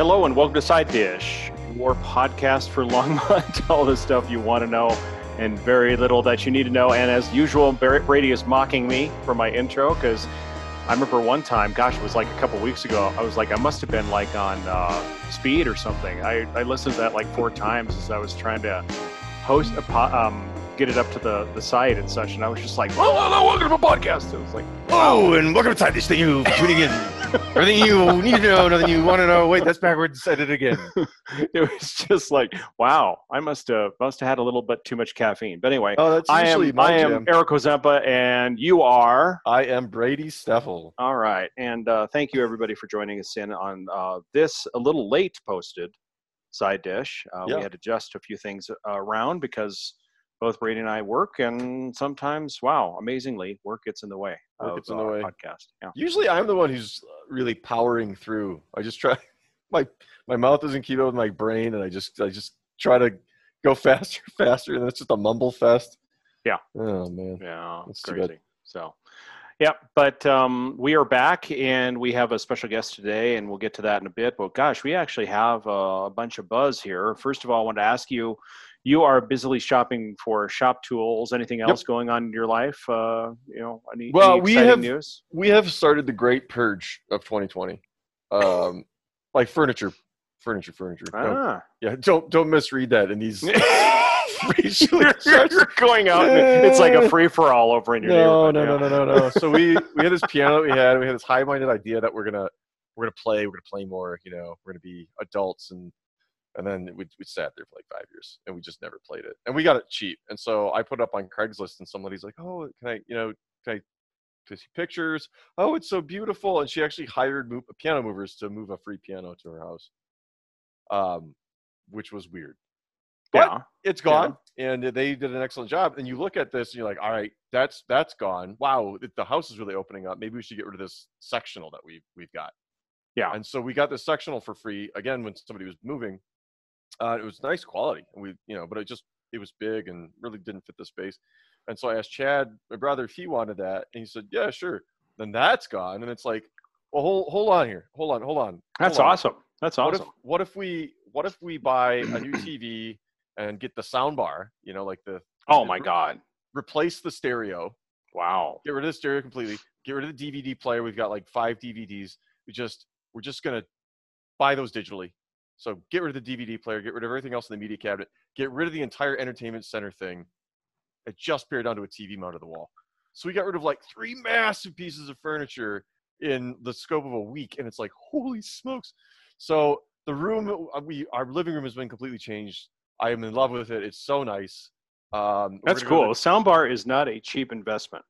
Hello and welcome to Side Dish, your podcast for Longmont. All the stuff you want to know and very little that you need to know. And as usual, Brady is mocking me for my intro because I remember one time, gosh, it was like a couple weeks ago. I was like, I must have been like on uh, speed or something. I, I listened to that like four times as I was trying to host a po- um, get it up to the, the site and such. And I was just like, oh, hello, welcome to my podcast. It was like, oh, and welcome to Side Dish. Thank you for tuning in. Everything you need to know, nothing you want to know. Wait, that's backwards. Said it again. it was just like, wow, I must have must have had a little bit too much caffeine. But anyway, oh, that's I am I am Eric Ozempa, and you are. I am Brady Steffel. All right, and uh, thank you everybody for joining us in on uh, this a little late posted side dish. Uh, yeah. We had to adjust a few things uh, around because both Brady and I work, and sometimes, wow, amazingly, work gets in the way. Work gets in the way. Podcast. Yeah. Usually, I'm the one who's really powering through. I just try. My my mouth doesn't keep up with my brain, and I just I just try to go faster, faster, and it's just a mumble fest. Yeah. Oh man. Yeah. That's crazy. So. Yeah, but um, we are back and we have a special guest today, and we'll get to that in a bit. But gosh, we actually have a bunch of buzz here. First of all, I want to ask you you are busily shopping for shop tools. Anything else yep. going on in your life? Uh, you know, any, well, any we have news? we have started the great purge of 2020, um, like furniture, furniture, furniture. Ah. No, yeah, don't don't misread that in these. you're, you're going out. it's like a free for all over in your no, no, no, no, no, no. So we we had this piano that we had. We had this high minded idea that we're gonna we're gonna play. We're gonna play more. You know, we're gonna be adults and and then we, we sat there for like five years and we just never played it and we got it cheap and so i put it up on craigslist and somebody's like oh can i you know can i to see pictures? Oh it's so beautiful! And she actually hired move, piano movers to move a free piano to her house um which was weird. But yeah. it's gone yeah. and they did an excellent job and you look at this and you're like all right that's that's gone. Wow the house is really opening up. Maybe we should get rid of this sectional that we we've got. Yeah. And so we got this sectional for free again when somebody was moving uh, it was nice quality. We, you know, but it just it was big and really didn't fit the space. And so I asked Chad, my brother, if he wanted that, and he said, "Yeah, sure." Then that's gone, and it's like, well, hold hold on here, hold on, hold on. Hold that's on. awesome. That's awesome. What if, what if we what if we buy a new TV and get the sound bar? You know, like the oh my god, replace the stereo. Wow. Get rid of the stereo completely. Get rid of the DVD player. We've got like five DVDs. We just we're just gonna buy those digitally so get rid of the DVD player, get rid of everything else in the media cabinet, get rid of the entire entertainment center thing, and just pare down to a TV mounted to the wall. So we got rid of like three massive pieces of furniture in the scope of a week, and it's like holy smokes! So the room, uh, we our living room has been completely changed. I am in love with it. It's so nice. Um, That's cool. A soundbar is not a cheap investment.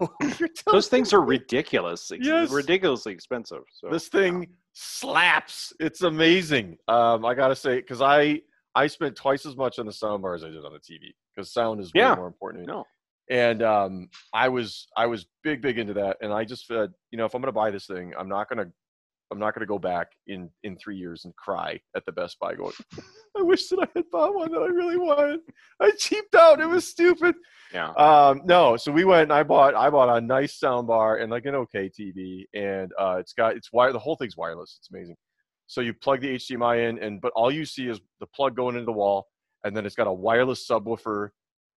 Those things are ridiculous. Yes. ridiculously expensive. So, this thing slaps. It's amazing. Um, I gotta say, because I I spent twice as much on the soundbar as I did on the TV because sound is yeah. way more important. No. And um, I was I was big big into that, and I just said, you know, if I'm gonna buy this thing, I'm not gonna I'm not going to go back in in three years and cry at the Best Buy going, I wish that I had bought one that I really wanted. I cheaped out. It was stupid. Yeah. Um, no, so we went and I bought I bought a nice sound bar and like an okay TV, and uh, it's got it's wire. The whole thing's wireless. It's amazing. So you plug the HDMI in, and but all you see is the plug going into the wall, and then it's got a wireless subwoofer,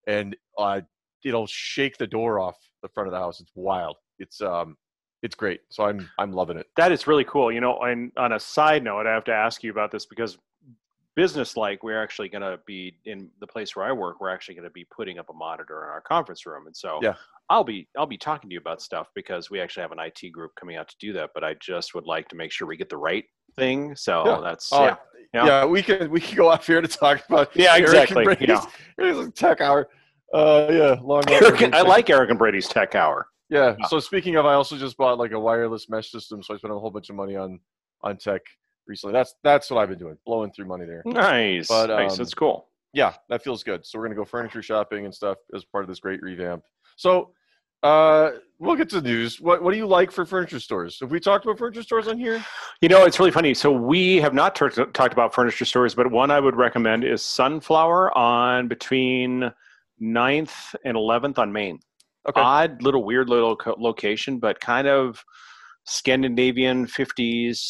and uh, it'll shake the door off the front of the house. It's wild. It's um it's great. So I'm I'm loving it. That is really cool. You know, and on a side note, I have to ask you about this because business like we're actually going to be in the place where I work. We're actually going to be putting up a monitor in our conference room, and so yeah. I'll be I'll be talking to you about stuff because we actually have an IT group coming out to do that. But I just would like to make sure we get the right thing. So yeah. that's oh, yeah. yeah. yeah. we can we can go off here to talk about yeah exactly yeah. tech hour. Uh, yeah, long. Eric, I like Eric and Brady's tech hour. Yeah. So speaking of, I also just bought like a wireless mesh system, so I spent a whole bunch of money on on tech recently. That's that's what I've been doing, blowing through money there. Nice. But um, nice. That's cool. Yeah, that feels good. So we're gonna go furniture shopping and stuff as part of this great revamp. So uh, we'll get to the news. What what do you like for furniture stores? Have we talked about furniture stores on here? You know, it's really funny. So we have not t- talked about furniture stores, but one I would recommend is Sunflower on between 9th and 11th on Main. Okay. Odd little weird little co- location, but kind of Scandinavian 50s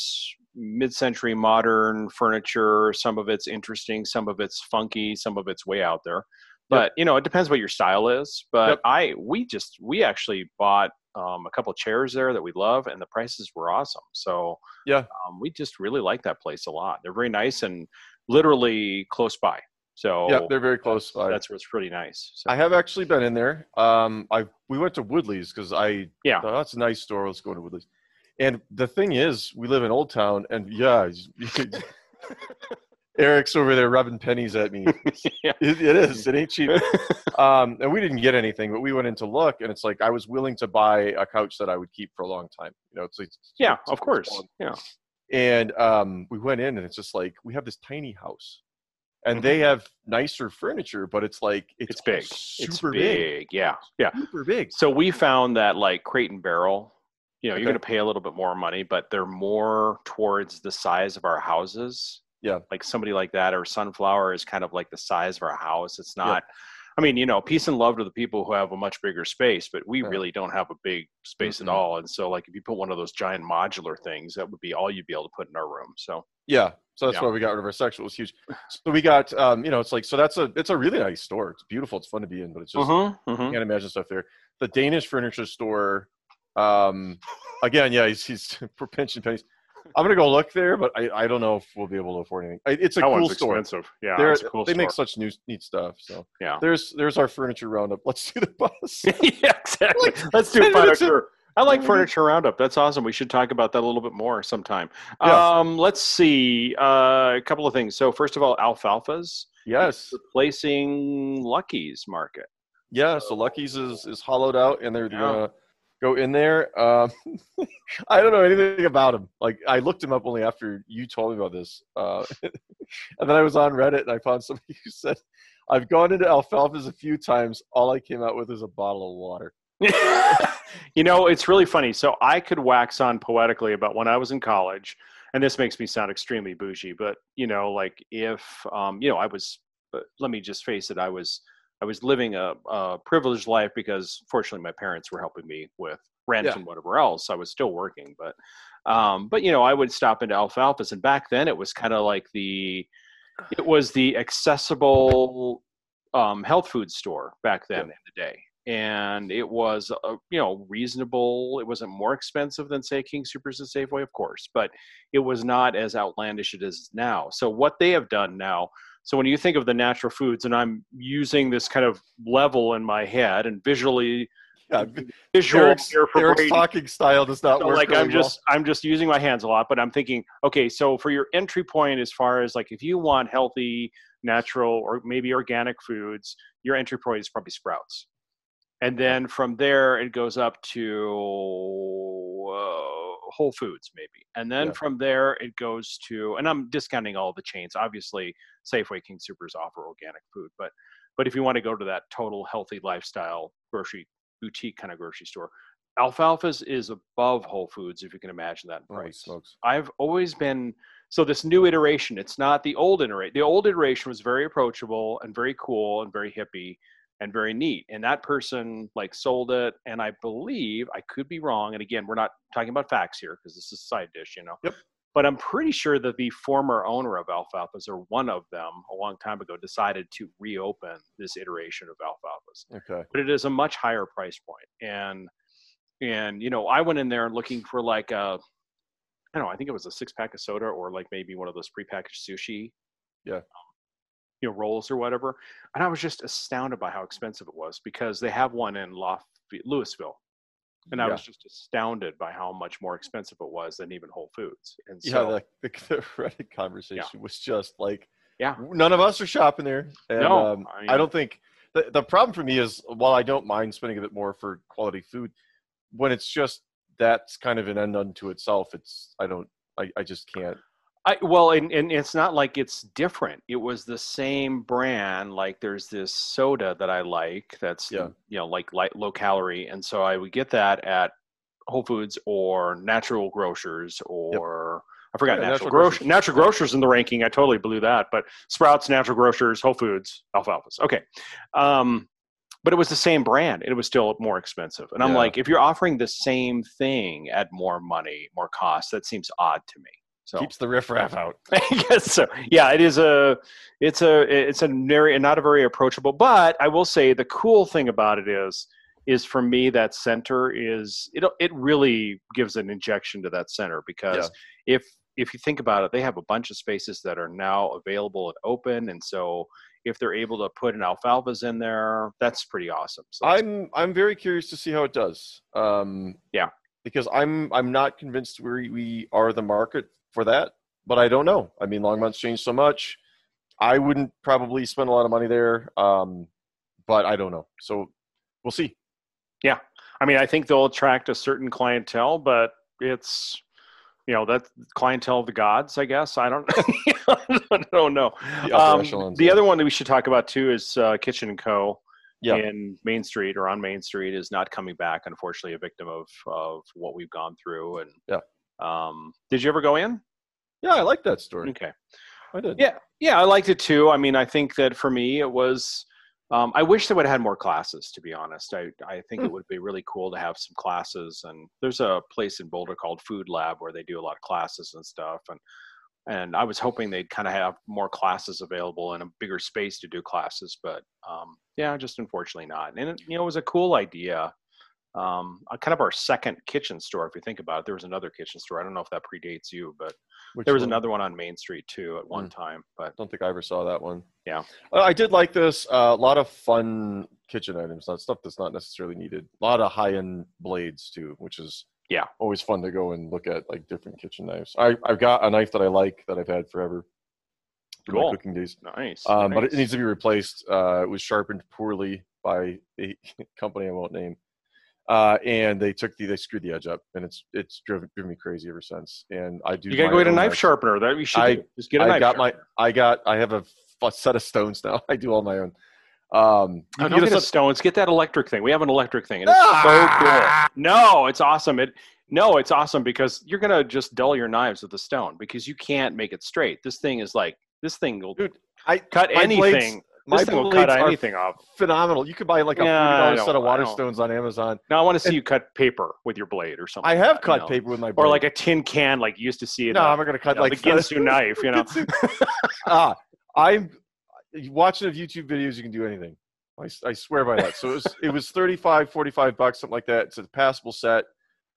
mid-century modern furniture. Some of it's interesting, some of it's funky, some of it's way out there. But you know, it depends what your style is. But Yep. I we just we actually bought um, a couple chairs there that we love, and the prices were awesome. So Yeah. um, we just really like that place a lot. They're very nice and literally close by. So yeah, they're very close by. that's what's pretty nice. So, I have actually been in there. Um, I we went to Woodley's because I Yeah. thought, that's a nice store. Let's go to Woodley's. And the thing is, we live in Old Town, and yeah, Eric's over there rubbing pennies at me. Yeah. It, it is. It ain't cheap. Um, and we didn't get anything, but we went in to look, and it's like I was willing to buy a couch that I would keep for a long time. You know, it's like yeah, it's- of it's course. fun. Yeah. And um, we went in, and it's just like we have this tiny house, and they have nicer furniture, but it's like it's, It's big. super it's big. Yeah. Yeah. super big. So we found that like crate and barrel, you know, you're going to pay a little bit more money, but they're more towards the size of our houses. Yeah. Like somebody like that or sunflower is kind of like the size of our house. It's Yeah. I mean, you know, peace and love to the people who have a much bigger space, but we Yeah. really don't have a big space Mm-mm. at all. And so like if you put one of those giant modular things, that would be all you'd be able to put in our room. So Yeah, so that's Yeah. why we got rid of our section. It was huge. So we got, um, you know, it's like so that's a it's a really nice store. It's beautiful. It's fun to be in, but it's just Mhm, mhm. can't imagine stuff there. The Danish furniture store, um, again, yeah, he's he's for pinching pennies. I'm gonna go look there, but I, I don't know if we'll be able to afford anything. It's a that cool store. expensive. Yeah. They're- it's a cool they make such new neat stuff. So Yeah. there's there's our furniture roundup. Let's do the bus. yeah, exactly. Like, Let's do 10 minutes in- furniture. I like furniture roundup. That's awesome. We should talk about that a little bit more sometime. Yeah. Um, let's see uh, a couple of things. So first of all, alfalfas yes, replacing Lucky's market. yeah. So Lucky's is is hollowed out, and they're Yeah. gonna go in there. Um, I don't know anything about him. Like I looked him up only after you told me about this, uh, and then I was on Reddit and I found somebody who said, "I've gone into alfalfa's a few times. All I came out with is a bottle of water." you know, it's really funny. So I could wax on poetically about when I was in college, and this makes me sound extremely bougie, but you know, like if um, you know, I was. Let me just face it. I was. I was living a, a privileged life because, fortunately, my parents were helping me with rent Yeah. and whatever else. I was still working, but, um, but you know, I would stop into alfalfa's, and back then it was kind of like the, it was the accessible um, health food store back then Yeah. in the day and it was uh, you know reasonable it wasn't more expensive than say king supers and safeway of course but it was not as outlandish as it is now so what they have done now so when you think of the natural foods and i'm using this kind of level in my head and visually Yeah, visual Eric's, Eric's talking style does not So work. like really I'm just I'm just using my hands a lot, but I'm thinking, okay, so for your entry point as far as like if you want healthy, natural, or maybe organic foods, your entry point is probably Sprouts, and then from there it goes up to uh, Whole Foods maybe, and then Yeah. from there it goes to, and I'm discounting all the chains. Obviously, Safeway, King Supers offer organic food, but but if you want to go to that total healthy lifestyle grocery boutique kind of grocery store, Alfalfa's is above Whole Foods, if you can imagine that price. smokes. I've always been so this new iteration. It's not the old iteration. The old iteration was very approachable and very cool and very hippie and very neat. And that person like sold it. And I believe I could be wrong. And again, we're not talking about facts here because this is a side dish, you know. Yep. But I'm pretty sure that the former owner of Alfalfa's, or one of them, a long time ago, decided to reopen this iteration of Alfalfa's Okay. but it is a much higher price point and and you know i went in there looking for like a i don't know i think it was a six pack of soda or like maybe one of those prepackaged sushi Yeah. You know rolls or whatever and i was just astounded by how expensive it was because they have one in Lafayette, louisville and i Yeah. was just astounded by how much more expensive it was than even whole foods and Yeah, so the, the, the Reddit conversation was just like, Yeah. none of us are shopping there. And, No, um, I I, don't think the, the problem for me is while I don't mind spending a bit more for quality food, when it's just that's kind of an end unto itself, it's I don't I, I just can't. I well, and, and it's not like it's different. It was the same brand. Like there's this soda that I like that's Yeah. you know like light low calorie, and so I would get that at Whole Foods or Natural Grocers or I forgot Yeah, Natural, Natural Grocers. Grocers. Natural Grocers in the ranking. I totally blew that, but Sprouts, Natural Grocers, Whole Foods, Alfalfa's. Okay, um, but it was the same brand. It was still more expensive, and I'm Yeah. like, if you're offering the same thing at more money, more cost, that seems odd to me. So Keeps the riffraff out. I guess so. Yeah, it is a, it's a, it's a very, not a very approachable. But I will say the cool thing about it is, is for me that center is it. It really gives an injection to that center because if if you think about it, they have a bunch of spaces that are now available and open, and so if they're able to put an alfalfas in there, that's pretty awesome. So I'm I'm very curious to see how it does. Um, Yeah. because I'm I'm not convinced we we are the market for that, but I don't know. I mean, Longmont's changed so much. I wouldn't probably spend a lot of money there, um, but I don't know. So we'll see. Yeah, I mean, I think they'll attract a certain clientele, but it's, you know, that clientele of the gods, I guess. I don't, I don't know. The Um, echelons, the yeah. other one that we should talk about too is uh, Kitchen Co. Yeah. in Main Street or on Main Street is not coming back. Unfortunately, a victim of of what we've gone through. And Yeah. Um, did you ever go in? Yeah, I like that story. Okay. I did. Yeah, yeah, I liked it too. I mean, I think that for me, it was. Um, I wish they would have had more classes. To be honest, I I think it Hmm. would be really cool to have some classes. And there's a place in Boulder called Food Lab where they do a lot of classes and stuff. And and I was hoping they'd kind of have more classes available and a bigger space to do classes. But um, yeah, just unfortunately not. And it, you know, it was a cool idea. Um, uh, kind of our second kitchen store, if you think about it. There was another kitchen store. I don't know if that predates you, but Which there was one? another one on Main Street too at one Mm. time. But don't think I ever saw that one. Yeah. Uh, I did like this. Uh, a lot of fun kitchen items, not stuff that's not necessarily needed. A lot of high end blades too, which is Yeah. always fun to go and look at like different kitchen knives. I, I've got a knife that I like that I've had forever. Cool. cooking days. Nice. Um, But it needs to be replaced. Uh, it was sharpened poorly by a company I won't name. Uh, and they took the they screwed the edge up, and it's it's driven driven me crazy ever since. And I do. You gotta go get a knife sharpener. That you should I- do. Just get a I knife I got my. I got I have a f- set of stones now. I do all my own. Um, Oh, don't get get a stones. Get that electric thing. We have an electric thing, and it's Ah! so cool. No, it's awesome. It no, it's awesome because you're gonna just dull your knives with a stone because you can't make it straight. This thing is like this thing will Dude, I cut blades- anything. my this thing will cut anything off. phenomenal. You could buy like a Yeah, set of I water stones on Amazon. Now I want to see And- you cut paper with your blade or something. I like have that, cut you know? paper with my blade. or like a tin can, like you used to see no, the, I'm not gonna cut you know, like the Ginsu knife. You know, ah, I'm watching of YouTube videos. You can do anything. I, I swear by that. So it was it was 35, 45 bucks, something like that. It's a passable set.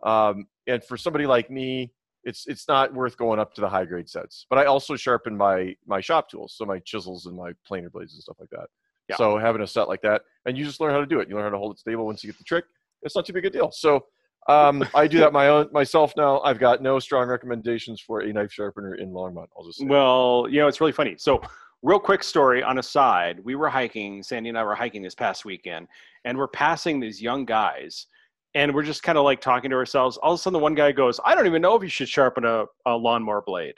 Um, and for somebody like me, it's it's not worth going up to the high grade sets. But I also sharpen my my shop tools, so my chisels and my planer blades and stuff like that. Yeah. So having a set like that, and you just learn how to do it. You learn how to hold it stable once you get the trick. It's not too big a deal. So um, I do that my own myself now. I've got no strong recommendations for a knife sharpener in Longmont. I'll just say. Well, you know, it's really funny. So, real quick story on a side. We were hiking, Sandy and I were hiking this past weekend, and we're passing these young guys, and we're just kind of like talking to ourselves. All of a sudden, the one guy goes, I don't even know if you should sharpen a, a lawnmower blade.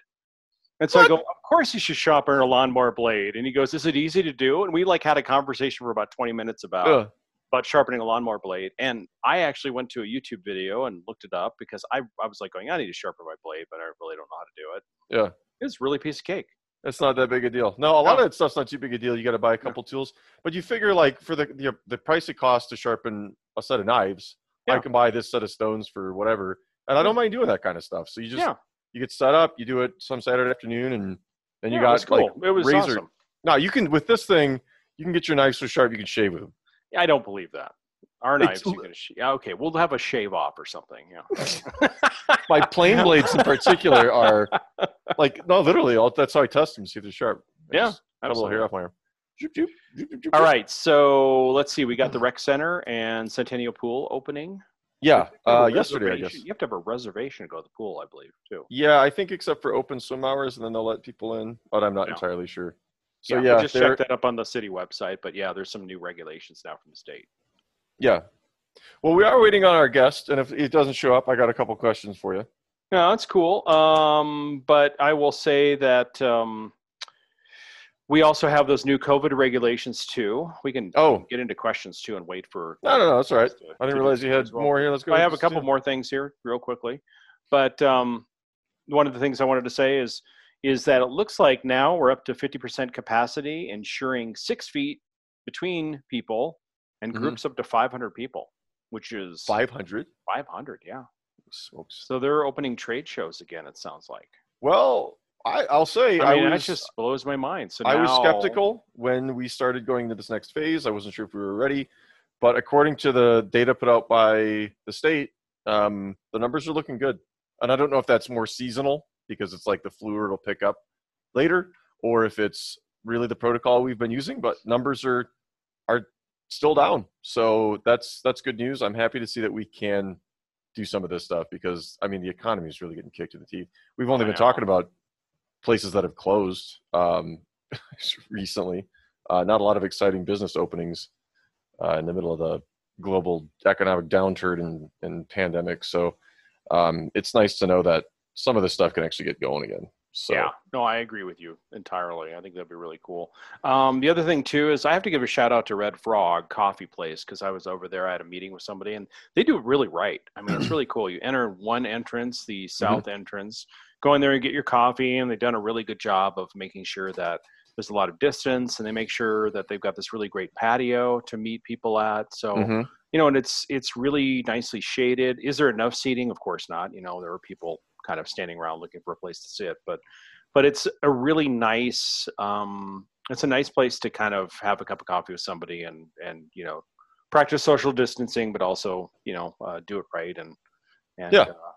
And so I go, Of course you should sharpen a lawnmower blade. And he goes, Is it easy to do? And we like had a conversation for about 20 minutes about Ugh. about sharpening a lawnmower blade. And I actually went to a YouTube video and looked it up because I, I was like going, I need to sharpen my blade, but I really don't know how to do it. Yeah. It's really a piece of cake. It's not that big a deal. No, a lot No. of that stuff's not too big a deal. You got to buy a couple tools, but you figure like for the, the the price it costs to sharpen a set of knives, I can buy this set of stones for whatever, and I don't mind doing that kind of stuff. So you just yeah. you get set up, you do it some Saturday afternoon, and then you Yeah, got like cool. it was razor. awesome. Now you can with this thing, you can get your knives so sharp you can shave with them. Yeah, I don't believe that. Our It's knives, you can sh- yeah, okay, we'll have a shave off or something. Yeah. My plane blades in particular are like no, literally. That's how I test them, see if they're sharp. I Yeah, just cut a little hair off my arm. All right, so let's see. We got the rec center and Centennial Pool opening. Yeah, You have to have uh, yesterday I guess. You have to have a reservation to go to the pool, I believe, too. Yeah, I think except for open swim hours, and then they'll let people in, but I'm not Yeah. entirely sure. So yeah, yeah, I just they're- checked that up on the city website, but yeah, there's some new regulations now from the state. yeah. Well, we are waiting on our guest, and if it doesn't show up, I got a couple questions for you. No, that's cool. Um, but I will say that um, we also have those new COVID regulations too. We can Oh. get into questions too and wait for. No, no, no, that's all right. to- I didn't realize you had well. more here. Let's go. I have a couple more things here, real quickly. But um, one of the things I wanted to say is is that it looks like now we're up to 50% capacity, ensuring six feet between people and Mhm. groups up to 500 people, which is 500. 500. Yeah. Smokes. So they're opening trade shows again. It sounds like. Well, I, I'll say I mean, I that just blows my mind. So I was skeptical when we started going to this next phase. I wasn't sure if we were ready, but according to the data put out by the state, um, the numbers are looking good. And I don't know if that's more seasonal because it's like the flu or it'll pick up later, or if it's really the protocol we've been using. But numbers are are still down, so that's that's good news. I'm happy to see that we can do some of this stuff because I mean the economy is really getting kicked in the teeth. We've only been talking about places that have closed um, recently. Uh, not a lot of exciting business openings uh, in the middle of the global economic downturn and, and pandemic. So um, it's nice to know that some of this stuff can actually get going again. So Yeah, no, I agree with you entirely. I think that'd be really cool. Um, the other thing too is I have to give a shout out to Red Frog Coffee Place because I was over there. I had a meeting with somebody, and they do it really right. I mean, it's really cool. You enter one entrance, the south entrance, go in there and get your coffee, and they've done a really good job of making sure that there's a lot of distance, and they make sure that they've got this really great patio to meet people at. So Mhm. you know, and it's it's really nicely shaded. Is there enough seating? Of course not. You know, there are people kind of standing around looking for a place to sit, but but it's a really nice um it's a nice place to kind of have a cup of coffee with somebody and and you know practice social distancing but also you know uh, do it right and and Yeah. uh,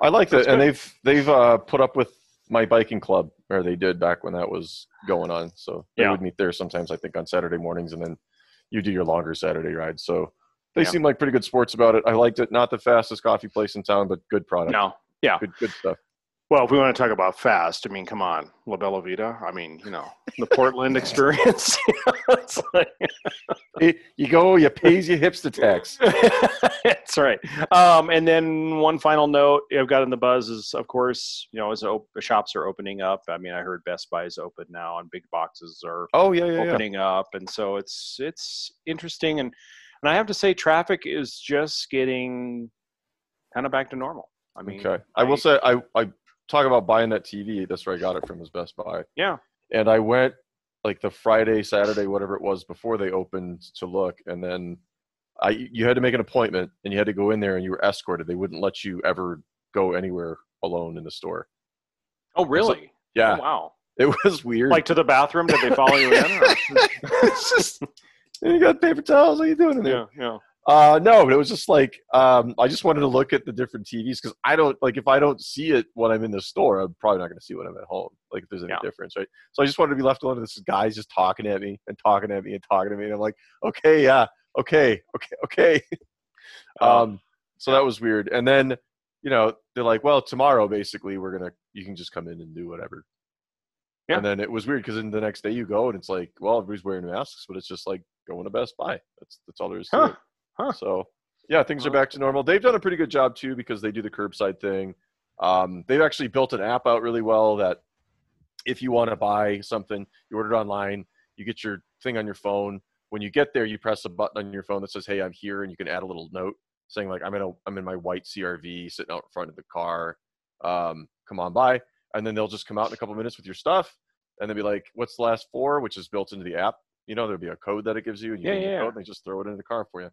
I like that, and they've they've uh, put up with my biking club, or they did back when that was going on. So they Yeah. would meet there sometimes. I think on Saturday mornings, and then you do your longer Saturday ride. So they Yeah. seem like pretty good sports about it. I liked it. Not the fastest coffee place in town, but good product. no yeah Good good stuff. Well if we want to talk about fast i mean come on la bella vita i mean you know the portland experience it's like you go, you pays your hipster tax. That's right. Um, and then one final note I've got in the buzz is, of course, you know, as op- the shops are opening up. I mean, I heard Best Buy is open now, and big boxes are Oh yeah, yeah, yeah. opening up, and so it's it's interesting. And and I have to say, traffic is just getting kind of back to normal. I mean, Okay. I will say I I talk about buying that TV. That's where I got it from. Was Best Buy. yeah, and I went like the Friday, Saturday, whatever it was before they opened to look, and then I you had to make an appointment and you had to go in there and you were escorted. They wouldn't let you ever go anywhere alone in the store. Oh, really? Yeah, Oh, wow. it was weird. Like to the bathroom? Did they follow you in? Or? it's just you got paper towels. What are you doing in there? yeah, yeah. Uh, no, but it was just like um, I just wanted to look at the different TVs because I don't like if I don't see it when I'm in the store, I'm probably not going to see it when I'm at home. Like if there's any Yeah. difference, right? So I just wanted to be left alone. This guy's just talking at me and talking at me and talking to me, and I'm like, okay, yeah, okay, okay, okay. um, so that was weird. And then you know they're like, well, tomorrow basically we're gonna you can just come in and do whatever. Yeah. And then it was weird because then the next day you go and it's like, well, everybody's wearing masks, but it's just like going to Best Buy. That's that's all there is to Huh. Huh. So yeah, things are back to normal. They've done a pretty good job too because they do the curbside thing. Um, they've actually built an app out really well that if you want to buy something, you order it online, you get your thing on your phone. When you get there, you press a button on your phone that says, "Hey, I'm here," and you can add a little note saying like, "I'm in a I'm in my white CRV sitting out in front of the car. Um, come on by." And then they'll just come out in a couple minutes with your stuff, and they'll be like, "What's the last four? Which is built into the app. You know, there'll be a code that it gives you, and you Yeah, yeah. code, and they just throw it in the car for you.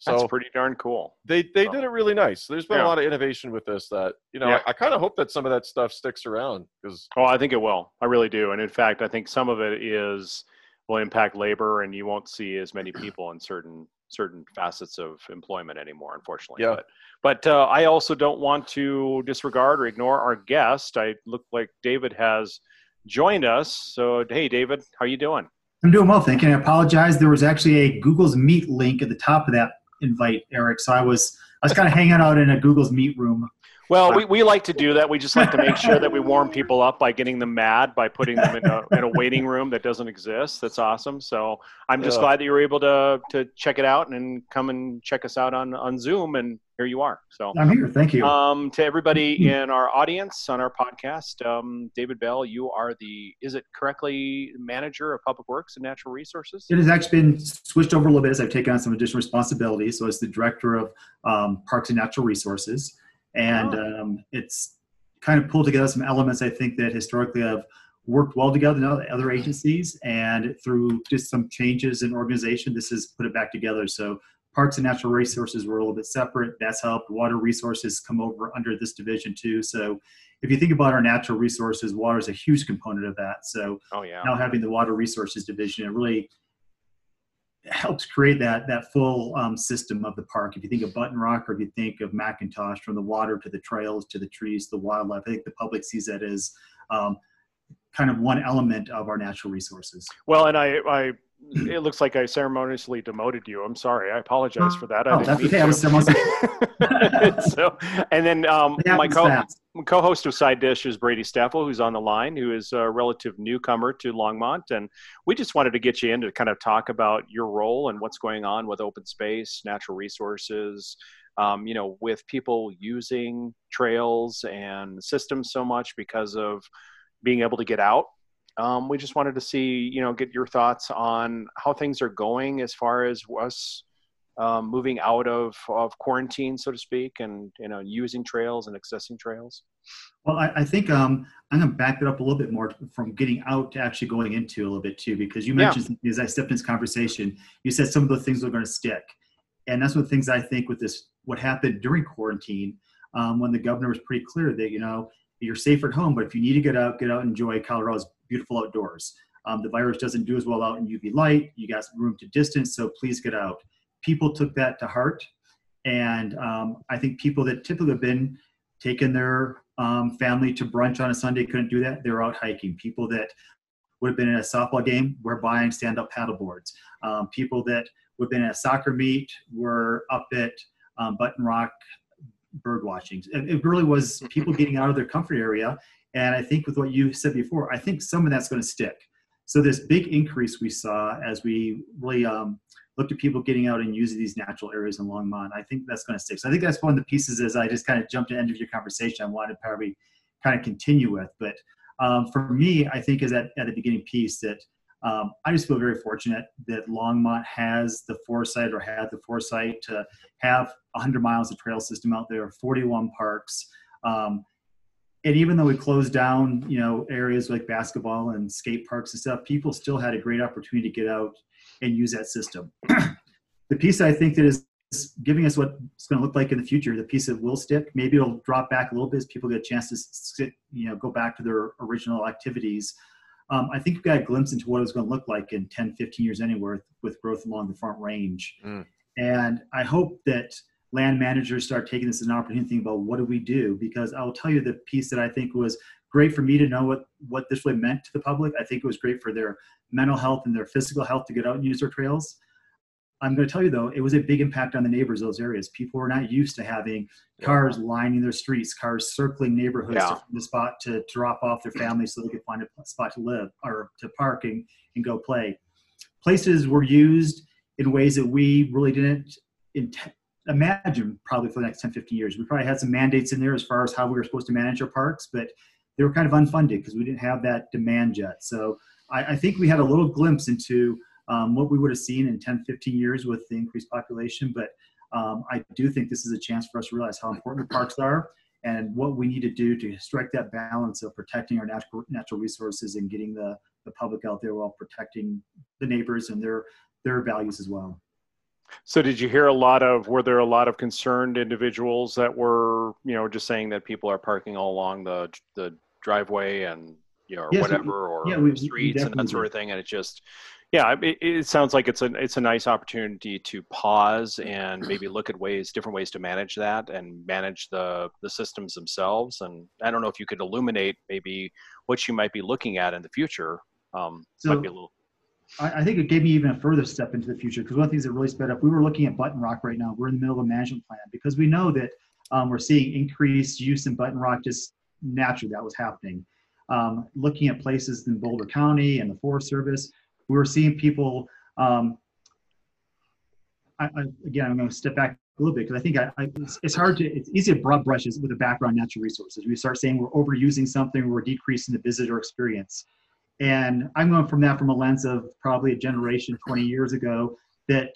So That's pretty darn cool. they they Oh. did it really nice. There's been Yeah. a lot of innovation with this that you know Yeah. I, I kind of hope that some of that stuff sticks around because Oh, I think it will. I really do. And in fact, I think some of it is will impact labor, and you won't see as many people in certain certain facets of employment anymore, unfortunately. Yeah. But, but uh, I also don't want to disregard or ignore our guest. I look like David has joined us. So, hey, David, how you doing? I'm doing well, thank you. And I apologize. There was actually a Google's Meet link at the top of that invite, Eric. So I was I was kind of hanging out in a Google's Meet room. Well, we, we like to do that. We just like to make sure that we warm people up by getting them mad by putting them in a, in a waiting room that doesn't exist. That's awesome. So I'm just Yeah. glad that you were able to to check it out and come and check us out on on Zoom. And here you are. So. I'm here. Thank you. Um, to everybody in our audience on our podcast, um, David Bell, you are the is it correctly manager of public works and natural resources? It has actually been switched over a little bit as I've taken on some additional responsibilities. So, as the director of um, Parks and Natural Resources, and um, it's kind of pulled together some elements I think that historically have worked well together in other other agencies, and through just some changes in organization, this has put it back together. So, Parks and Natural Resources were a little bit separate. That's helped. Water Resources come over under this division too. So, if you think about our natural resources, water is a huge component of that. So oh yeah. now having the water resources division, it really helps create that that full um, system of the park. If you think of Button Rock, or if you think of McIntosh, from the water to the trails to the trees, the wildlife, I think the public sees that as um, kind of one element of our natural resources. Well, and I, I it looks like I ceremoniously demoted you. I'm sorry. I apologize for that. I Oh, didn't that's okay. I was to. so, and then um, my co co host of Side Dish is Brady Staffel, who's on the line, who is a relative newcomer to Longmont, and we just wanted to get you in to kind of talk about your role and what's going on with open space, natural resources. Um, you know, with people using trails and systems so much because of being able to get out. Um, we just wanted to see, you know, get your thoughts on how things are going as far as us um, moving out of, of quarantine, so to speak, and you know, using trails and accessing trails. Well, I, I think um, I'm going to back it up a little bit more from getting out to actually going into a little bit too, because you mentioned something as I stepped in this conversation, you said some of the things are going to stick, and that's one of the things I think with this what happened during quarantine um, when the governor was pretty clear that you know you're safe at home, but if you need to get out, get out and enjoy Colorado's beautiful outdoors. Um, the virus doesn't do as well out in UV light. You got room to distance, so please get out. People took that to heart, and um, I think people that typically have been taking their um, family to brunch on a Sunday couldn't do that. They were out hiking. People that would have been in a softball game were buying stand-up paddle boards. Um, people that would have been at a soccer meet were up at um, Button Rock bird watching. It really was people getting out of their comfort area. And I think with what you said before, I think some of that's going to stick. So this big increase we saw as we really um, looked at people getting out and using these natural areas in Longmont, I think that's going to stick. So I think that's one of the pieces as I just kind of jumped to the end of your conversation I wanted to probably kind of continue with. But um, for me, I think is at, at the beginning piece that um, I just feel very fortunate that Longmont has the foresight or had the foresight to have 100 miles of trail system out there, 41 parks. Um, and even though we closed down, you know, areas like basketball and skate parks and stuff, people still had a great opportunity to get out and use that system. the piece I think that is giving us what it's going to look like in the future, the piece that will stick, maybe it'll drop back a little bit as people get a chance to sit, you know, go back to their original activities. Um, I think we got a glimpse into what it was going to look like in 10, 15 years anywhere with growth along the front range. Mm. And I hope that land managers start taking this as an opportunity to think about what do we do? Because I'll tell you the piece that I think was great for me to know what, what this really meant to the public. I think it was great for their mental health and their physical health to get out and use their trails. I'm going to tell you though, it was a big impact on the neighbors those areas. People were not used to having cars lining their streets, cars circling neighborhoods Yeah. to find a spot to drop off their families so they could find a spot to live or to park and, and go play. Places were used in ways that we really didn't int- imagine probably for the next 10, 15 years. We probably had some mandates in there as far as how we were supposed to manage our parks, but they were kind of unfunded because we didn't have that demand yet. So I, I think we had a little glimpse into um, what we would have seen in 10, 15 years with the increased population. But um, I do think this is a chance for us to realize how important the parks are and what we need to do to strike that balance of protecting our natural, natural resources and getting the, the public out there while protecting the neighbors and their, their values as well. So did you hear a lot of, were there a lot of concerned individuals that were, you know, just saying that people are parking all along the, the driveway and, you know, or Yes, whatever, or yeah, we- we streets and that sort of thing. And it just, yeah, it, it sounds like it's a, it's a nice opportunity to pause and maybe look at ways, different ways to manage that and manage the, the systems themselves. And I don't know if you could illuminate maybe what you might be looking at in the future. Um, might be a little, I, I think it gave me even a further step into the future because one of the things that really sped up, we were looking at Button Rock right now. We're in the middle of a management plan because we know that um, we're seeing increased use in Button Rock just naturally that was happening. Um, looking at places in Boulder County and the Forest Service, we were seeing people. Um, I, I, again, I'm going to step back a little bit because I think I, it's, it's hard to, it's easy to broad brushes with a background natural resources. We start saying we're overusing something, we're decreasing the visitor experience. And I'm going from that from a lens of probably a generation 20 years ago that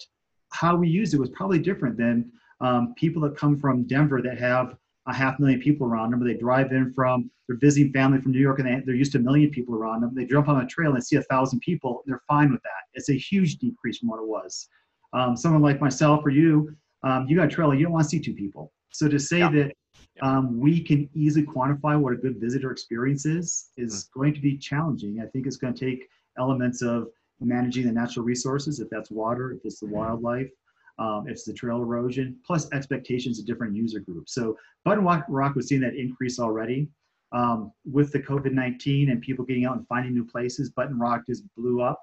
how we used it was probably different than um, people that come from Denver that have a half million people around them. or They drive in from, they're visiting family from New York and they, they're used to a million people around them. They jump on a trail and see a thousand people. They're fine with that. It's a huge decrease from what it was. Um, someone like myself or you, um, you got a trail, you don't want to see two people. So to say Yeah. that Um, we can easily quantify what a good visitor experience is. Is Hmm. going to be challenging. I think it's going to take elements of managing the natural resources, if that's water, if it's the wildlife, um, if it's the trail erosion, plus expectations of different user groups. So Button Rock, Rock was seeing that increase already. Um, with the COVID-19 and people getting out and finding new places, Button Rock just blew up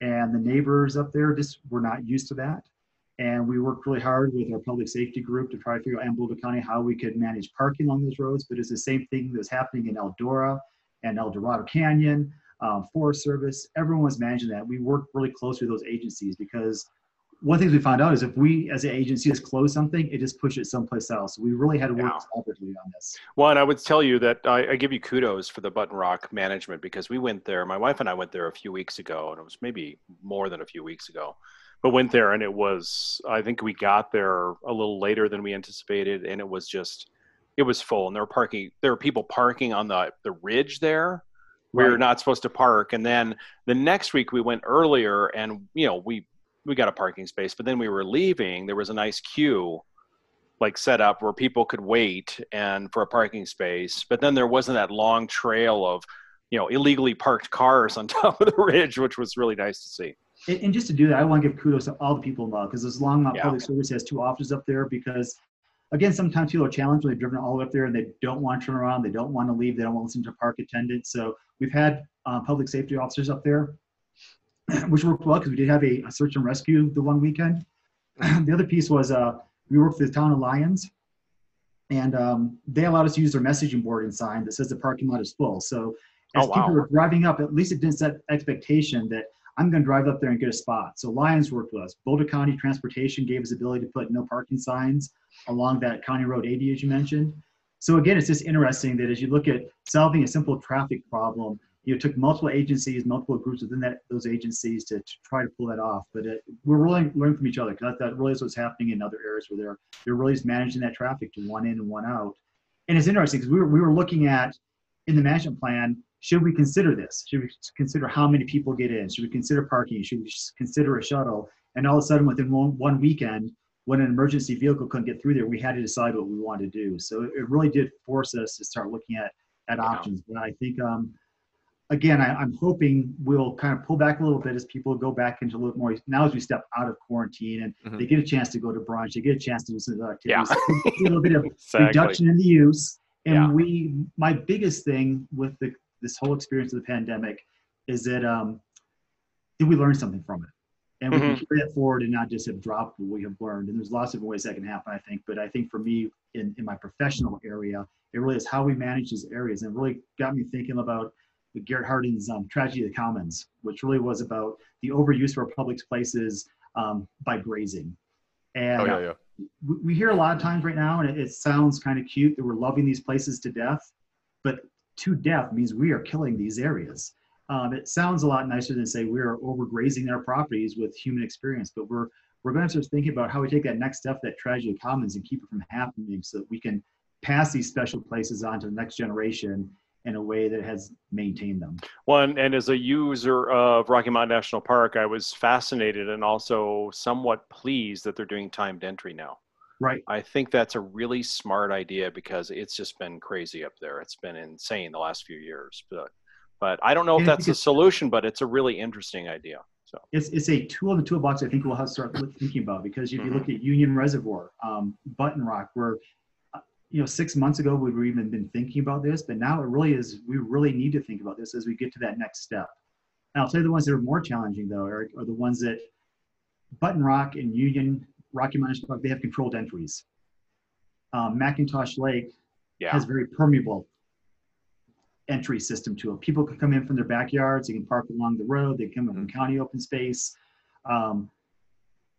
and the neighbors up there just were not used to that. And we worked really hard with our public safety group to try to figure out in Boulder County how we could manage parking along those roads. But it's the same thing that's happening in Eldora and Eldorado Canyon, um, Forest Service. Everyone was managing that. We worked really closely with those agencies because one thing we found out is if we as an agency just close something, it just pushes it someplace else. So we really had to work Yeah. on this. Well, and I would tell you that I, I give you kudos for the Button Rock management because we went there. My wife and I went there a few weeks ago, and it was maybe more than a few weeks ago. But went there, and it was. I think we got there a little later than we anticipated, and it was just. It was full, and there were parking. There were people parking on the the ridge there. We were Right. not supposed to park, and then the next week we went earlier, and you know we we got a parking space, but then we were leaving. There was a nice queue like set up where people could wait and for a parking space but then there wasn't that long trail of you know illegally parked cars on top of the ridge which was really nice to see And, and just to do that, I want to give kudos to all the people involved because as Longmont Yeah. Public Service has two offices up there because, again, sometimes people are challenged when they've driven all the way up there and they don't want to turn around, they don't want to leave, they don't want to listen to park attendants. So we've had uh, public safety officers up there, which worked well because we did have a, a search and rescue the one weekend. the other piece was uh, we worked for the town of Lyons, and um, they allowed us to use their messaging board and sign that says the parking lot is full. So as Oh, wow. people were driving up, at least it didn't set expectation that I'm going to drive up there and get a spot. So Lyons worked with us. Boulder County Transportation gave us the ability to put no parking signs along that County Road 80, as you mentioned. So again, it's just interesting that as you look at solving a simple traffic problem, you took multiple agencies, multiple groups within that those agencies to, to try to pull that off. But it, we're really learning from each other because that, that really is what's happening in other areas where they're they're really just managing that traffic to one in and one out. And it's interesting because we were we were looking at in the management plan should we consider this? Should we consider how many people get in? Should we consider parking? Should we consider a shuttle? And all of a sudden, within one, one weekend, when an emergency vehicle couldn't get through there, we had to decide what we wanted to do. So it really did force us to start looking at at Yeah. options. But I think, um, again, I, I'm hoping we'll kind of pull back a little bit as people go back into a little more. Now, as we step out of quarantine and Mhm. they get a chance to go to brunch, they get a chance to do some other Yeah. activities, a little bit of exactly reduction in the use. And Yeah. we, my biggest thing with the, this whole experience of the pandemic is that um, did we learn something from it? And we can carry that forward and not just have dropped what we have learned. And there's lots of ways that can happen, I think. But I think for me, in, in my professional area, it really is how we manage these areas. And it really got me thinking about the Garrett Hardin's um, Tragedy of the Commons, which really was about the overuse of our public places um, by grazing. And Oh yeah, yeah. we, we hear a lot of times right now, and it, it sounds kind of cute that we're loving these places to death, but to death means we are killing these areas. Um, it sounds a lot nicer than say we are overgrazing our properties with human experience, but we're we're going to start thinking about how we take that next step, that tragedy of commons, and keep it from happening, so that we can pass these special places on to the next generation in a way that has maintained them. One, and as a user of Rocky Mountain National Park, I was fascinated and also somewhat pleased that they're doing timed entry now. Right. I think that's a really smart idea because it's just been crazy up there. It's been insane the last few years. But, but I don't know if that's a solution, but it's a really interesting idea. So it's, it's a tool in the toolbox I think we'll have to start thinking about because if you Mm-hmm. look at Union Reservoir, um, Button Rock, where uh, you know six months ago we were even been thinking about this, but now it really is. We really need to think about this as we get to that next step. And I'll tell you the ones that are more challenging though, Eric, are the ones that Button Rock and Union Rocky Mountain National Park they have controlled entries. Um, McIntosh Lake yeah, has very permeable entry system to it. People can come in from their backyards, they can park along the road, they can come from county open space. Um,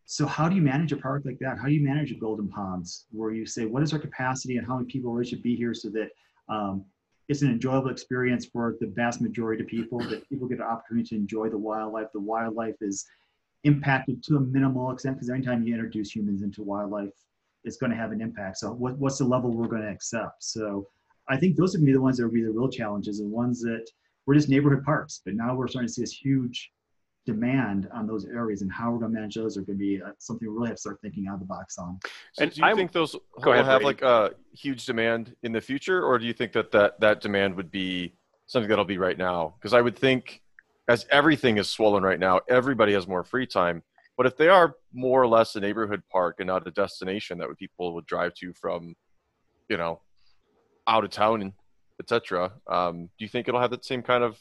so how do you manage a park like that? How do you manage a Golden Ponds where you say, what is our capacity and how many people really should be here so that um, it's an enjoyable experience for the vast majority of people, that people get an opportunity to enjoy the wildlife. The wildlife is impacted to a minimal extent because anytime you introduce humans into wildlife, it's going to have an impact. So what, what's the level we're going to accept? So I think those would be the ones that would be the real challenges, and ones that were just neighborhood parks, but now we're starting to see this huge demand on those areas and how we're going to manage those are going to be uh, something we really have to start thinking out of the box on. So And do you I'm- think those Go will ahead, have Brady. like a huge demand in the future, or do you think that that, that demand would be something that'll be right now? Because I would think, as everything is swollen right now, everybody has more free time. But if they are more or less a neighborhood park and not a destination that people would drive to from, you know, out of town, etc., um, do you think it'll have that same kind of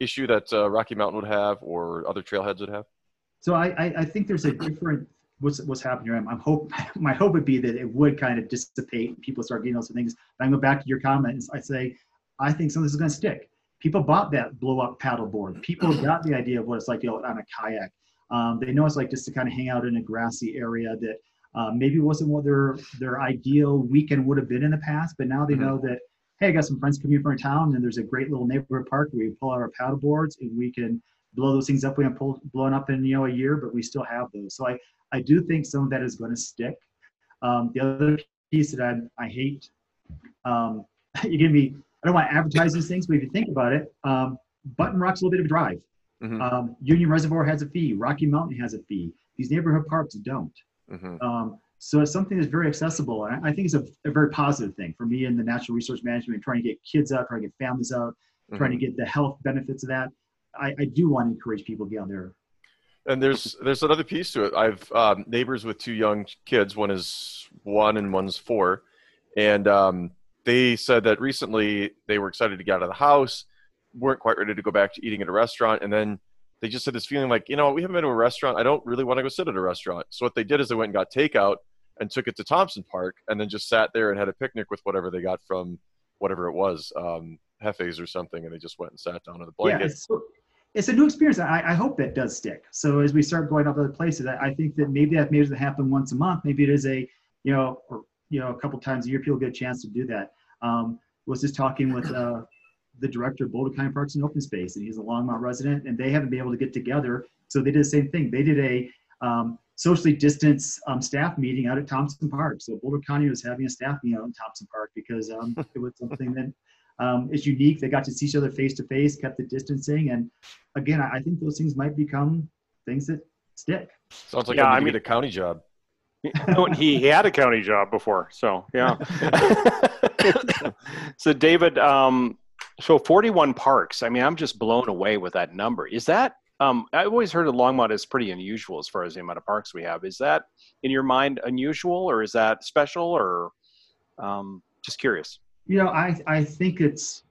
issue that uh, Rocky Mountain would have, or other trailheads would have? So I, I, I think there's a different what's what's happening here. I'm, I'm hope my hope would be that it would kind of dissipate and people start getting those things. But I go back to your comments. I say I think some of this is going to stick. People bought that blow up paddle board. People got the idea of what it's like to go on a kayak. Um, they know it's like just to kind of hang out in a grassy area that uh, maybe wasn't what their their ideal weekend would have been in the past, but now they Mhm. know that hey, I got some friends coming from town, and there's a great little neighborhood park where we pull out our paddle boards and we can blow those things up. We haven't pulled, blown up in you know a year, but we still have those. So I I do think some of that is going to stick. Um, the other piece that I I hate, um, you give me. I don't want to advertise these things, but if you think about it, um, Button Rock's a little bit of a drive. Mhm. Um, Union Reservoir has a fee. Rocky Mountain has a fee. These neighborhood parks don't. hmm Um, so it's something that's very accessible. And I think it's a, a very positive thing for me in the natural resource management, trying to get kids out, trying to get families out, trying to get the health benefits of that. I, I do want to encourage people to get out there. And there's there's another piece to it. I've um, neighbors with two young kids. One is one and one's four, and um, they said that recently they were excited to get out of the house, weren't quite ready to go back to eating at a restaurant, and then they just had this feeling like, you know, we haven't been to a restaurant. I don't really want to go sit at a restaurant. So what they did is they went and got takeout and took it to Thompson Park, and then just sat there and had a picnic with whatever they got from whatever it was, um, Hefe's or something, and they just went and sat down on the Yeah, blanket. it's, it's a new experience. I, I hope that does stick. So as we start going up to other places, I, I think that maybe that maybe doesn't happen once a month. Maybe it is a, you know, or you know, a couple times a year. People get a chance to do that. Um, was just talking with uh, the director of Boulder County Parks and Open Space, and he's a Longmont resident, and they haven't been able to get together. So they did the same thing. They did a um, socially distanced um, staff meeting out at Thompson Park. So Boulder County was having a staff meeting out in Thompson Park because um, it was something that um, is unique. They got to see each other face to face, kept the distancing, and again, I I think those things might become things that stick. Sounds like Yeah, I I need mean- a county job. No, and he, he had a county job before, so yeah. so David, um, so 41 parks. I mean, I'm just blown away with that number. Is that? Um, I always heard of Longmont is pretty unusual as far as the amount of parks we have. Is that in your mind unusual, or is that special, or um, just curious? You know, I I think it's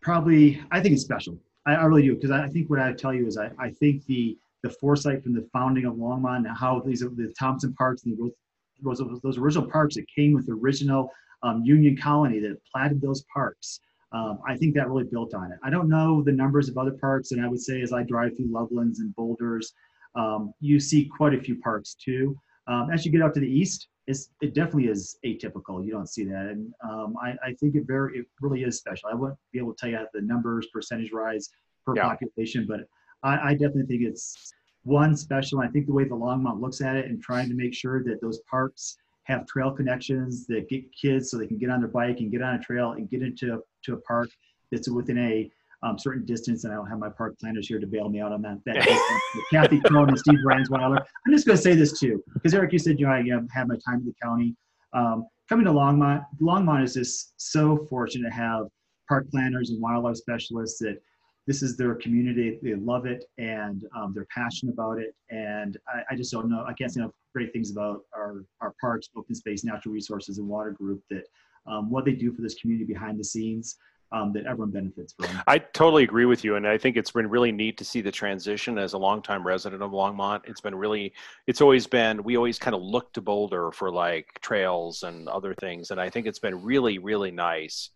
probably I think it's special. I, I really do because I, I think what I tell you is I, I think the the foresight from the founding of Longmont and how these are the Thompson parks and those those, those original parks that came with the original um, Union Colony that platted those parks. Um, I think that really built on it. I don't know the numbers of other parks, and I would say as I drive through Lovelands and Boulders, um, you see quite a few parks too. Um, as you get out to the east, it's, it definitely is atypical. You don't see that, and um, I, I think it very, it really is special. I wouldn't be able to tell you the numbers, percentage rise per Yeah. population, but I, I definitely think it's one special. I think the way the Longmont looks at it and trying to make sure that those parks have trail connections that get kids so they can get on their bike and get on a trail and get into to a park that's within a um, certain distance. And I don't have my park planners here to bail me out on that. that distance. Kathy Cohn and Steve Ransweiler. I'm just going to say this too, because Eric, you said you know I um, have my time in the county. Um, coming to Longmont, Longmont is just so fortunate to have park planners and wildlife specialists that this is their community. They love it and um, they're passionate about it. And I, I just don't know. I can't say enough great things about our, our parks, open space, natural resources, and water group that um, what they do for this community behind the scenes um, that everyone benefits from. I totally agree with you, and I think it's been really neat to see the transition as a longtime resident of Longmont. It's been really, it's always been, we always kind of look to Boulder for like trails and other things, and I think it's been really, really nice